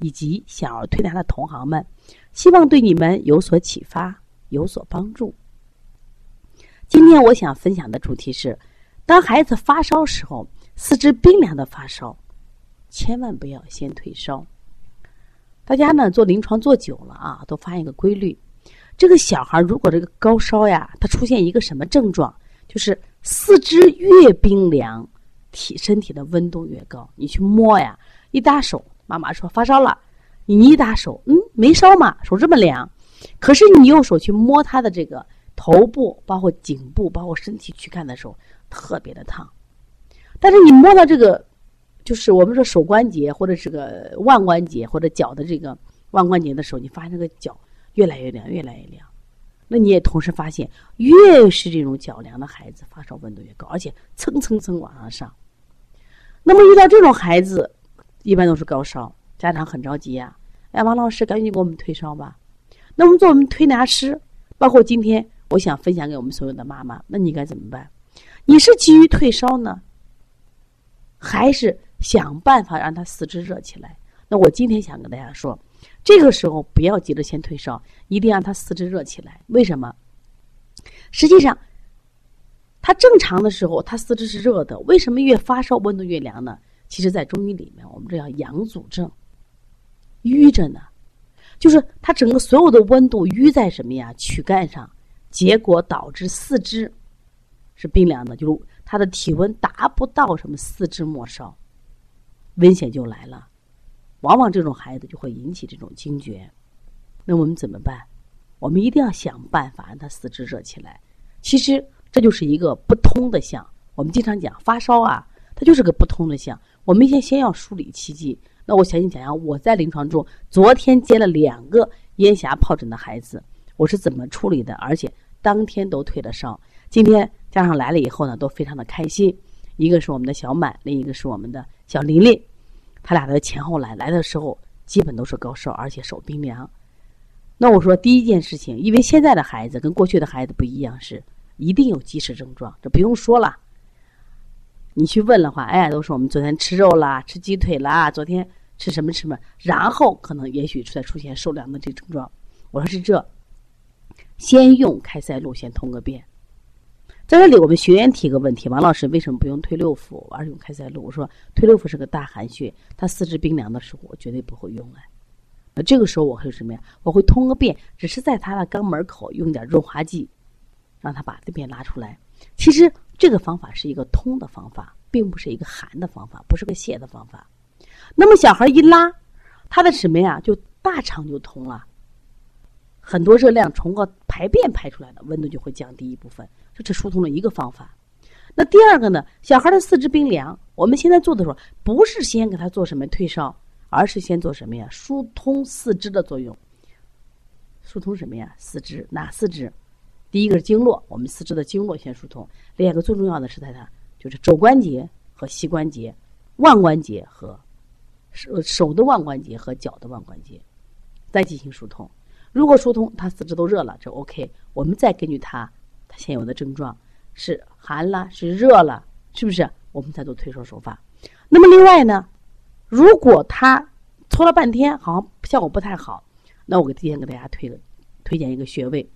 以及小儿推拿的同行们。希望对你们有所启发，有所帮助。今天我想分享的主题是：当孩子发烧时候，四肢冰凉的发烧，千万不要先退烧。大家呢做临床做久了啊，都发现一个规律：这个小孩如果这个高烧呀，他出现一个什么症状？就是四肢越冰凉，体身体的温度越高。你去摸呀，一搭手，妈妈说发烧了。你一打手，嗯，没烧嘛，手这么凉，可是你用手去摸他的这个头部，包括颈部，包括身体躯干的时候，特别的烫。但是你摸到这个，就是我们说手关节或者是个腕关节或者脚的这个腕关节的时候，你发现这个脚越来越凉，越来越凉。那你也同时发现，越是这种脚凉的孩子，发烧温度越高，而且蹭蹭蹭往上上。那么遇到这种孩子，一般都是高烧。家长很着急呀，哎，王老师，赶紧给我们退烧吧。那我们做我们推拿师，包括今天我想分享给我们所有的妈妈，那你该怎么办？你是急于退烧呢，还是想办法让他四肢热起来？那我今天想跟大家说，这个时候不要急着先退烧，一定让他四肢热起来。为什么？实际上，他正常的时候，他四肢是热的，为什么越发烧温度越凉呢？其实，在中医里面，我们这叫阳阻症。瘀着呢，就是它整个所有的温度淤在什么呀？躯干上，结果导致四肢是冰凉的，就是他的体温达不到什么四肢末梢，危险就来了。往往这种孩子就会引起这种惊厥。那我们怎么办？我们一定要想办法让他四肢热起来。其实这就是一个不通的象。我们经常讲发烧啊，它就是个不通的象。我们先先要梳理气机。那我详细讲讲我在临床中昨天接了两个咽峡疱疹的孩子，我是怎么处理的，而且当天都退了烧。今天家长来了以后呢，都非常的开心。一个是我们的小满，另一个是我们的小琳琳，他俩的前后来来的时候基本都是高烧，而且手冰凉。那我说第一件事情，因为现在的孩子跟过去的孩子不一样，是一定有即时症状，这不用说了。你去问的话，哎，都是我们昨天吃肉啦，吃鸡腿啦，昨天。吃什么吃什么？然后可能也许再出现受凉的这症状。我说是这，先用开塞露先通个便。在这里，我们学员提个问题：王老师为什么不用推六腑，而是用开塞露？我说推六腑是个大寒穴，他四肢冰凉的时候，我绝对不会用哎。那这个时候我会什么呀？我会通个便，只是在他的肛门口用点润滑剂，让他把这便拉出来。其实这个方法是一个通的方法，并不是一个寒的方法，不是个泻的方法。那么小孩一拉，他的什么呀？就大肠就通了，很多热量从个排便排出来的，温度就会降低一部分。这是疏通的一个方法。那第二个呢？小孩的四肢冰凉，我们现在做的时候，不是先给他做什么退烧，而是先做什么呀？疏通四肢的作用。疏通什么呀？四肢哪四肢？第一个是经络，我们四肢的经络先疏通。另外一个最重要的是在它就是肘关节和膝关节、腕关节和。手手的腕关节和脚的腕关节，再进行疏通。如果疏通，他四肢都热了，这 OK。我们再根据他他现有的症状是寒了是热了，是不是？我们再做推手手法。那么另外呢，如果他搓了半天，好像效果不太好，那我给今天给大家推个推荐一个穴位。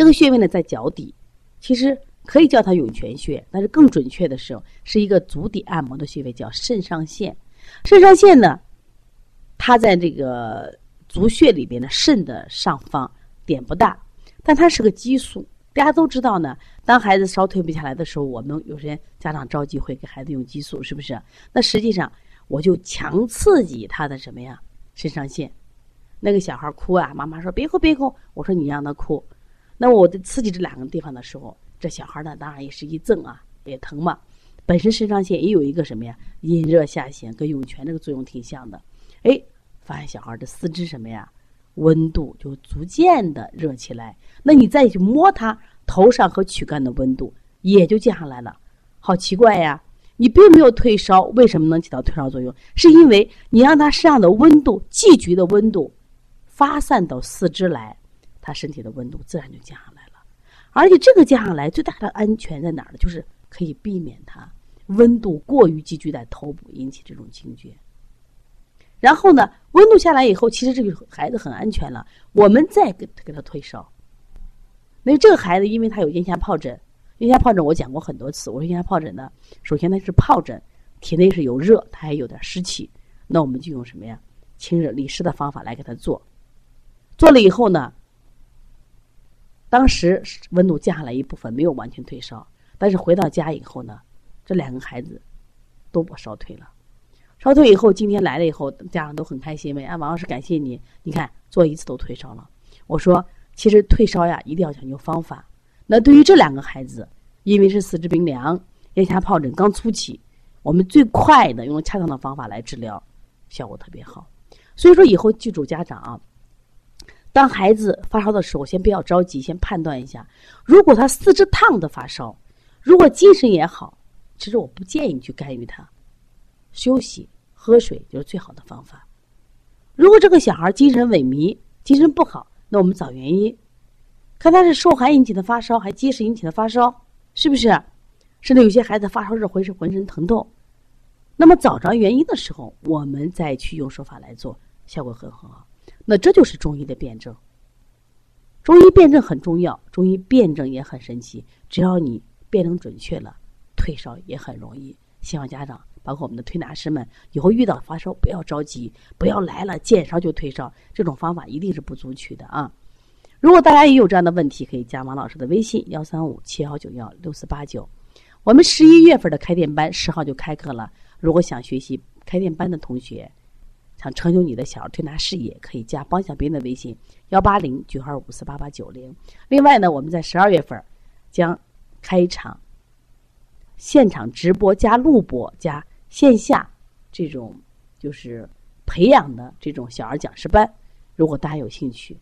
这个穴位呢在脚底，其实可以叫它涌泉穴，但是更准确的时候是一个足底按摩的穴位，叫肾上腺。肾上腺呢，它在这个足穴里边的肾的上方，点不大，但它是个激素。大家都知道呢，当孩子烧退不下来的时候，我们有些家长着急会给孩子用激素，是不是？那实际上我就强刺激他的什么呀？肾上腺。那个小孩哭啊，妈妈说别哭别哭，我说你让他哭。那我在刺激这两个地方的时候，这小孩呢当然也是一震啊，也疼嘛。本身肾上腺也有一个什么呀？引热下行，跟涌泉这个作用挺像的。哎，发现小孩的四肢什么呀？温度就逐渐的热起来。那你再去摸他头上和躯干的温度，也就降下来了。好奇怪呀！你并没有退烧，为什么能起到退烧作用？是因为你让他身上的温度、寄居的温度发散到四肢来，他身体的温度自然就降下来了。而且这个降下来最大的安全在哪儿呢？就是可以避免它温度过于积聚在头部，引起这种惊厥。然后呢，温度下来以后，其实这个孩子很安全了。我们再给给他退烧。那这个孩子，因为他有咽下疱疹。咽下疱疹我讲过很多次，我说咽下疱疹呢，首先它是疱疹，体内是有热，它还有点湿气，那我们就用什么呀？清热利湿的方法来给他做。做了以后呢，当时温度降下来一部分，没有完全退烧，但是回到家以后呢，这两个孩子都把烧退了。烧退以后，今天来了以后，家长都很开心，问啊，王老师感谢你，你看做一次都退烧了。我说，其实退烧呀，一定要讲究方法。那对于这两个孩子，因为是四肢冰凉、咽下疱疹刚初期，我们最快的用恰当的方法来治疗，效果特别好。所以说以后记住家长啊，当孩子发烧的时候，先不要着急，先判断一下。如果他四肢烫的发烧，如果精神也好，其实我不建议你去干预他，休息、喝水就是最好的方法。如果这个小孩精神萎靡、精神不好，那我们找原因。看他是受寒引起的发烧，还积食引起的发烧，是不是？甚至有些孩子发烧是浑身浑身疼痛。那么找着原因的时候，我们再去用手法来做，效果很好。那这就是中医的辩证。中医辩证很重要，中医辩证也很神奇。只要你辩证准确了，退烧也很容易。希望家长，包括我们的推拿师们，以后遇到发烧不要着急，不要来了见烧就退烧，这种方法一定是不足取的啊。如果大家也有这样的问题，可以加王老师的微信：幺三五七幺九幺六四八九。我们十一月份的开店班十号就开课了。如果想学习开店班的同学，想成就你的小儿推拿事业，可以加方小兵的微信：幺八零九二五四八八九零。另外呢，我们在十二月份将开一场现场直播加录播加线下这种就是培养的这种小儿讲师班。如果大家有兴趣，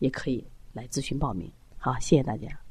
也可以。来咨询报名，好，谢谢大家。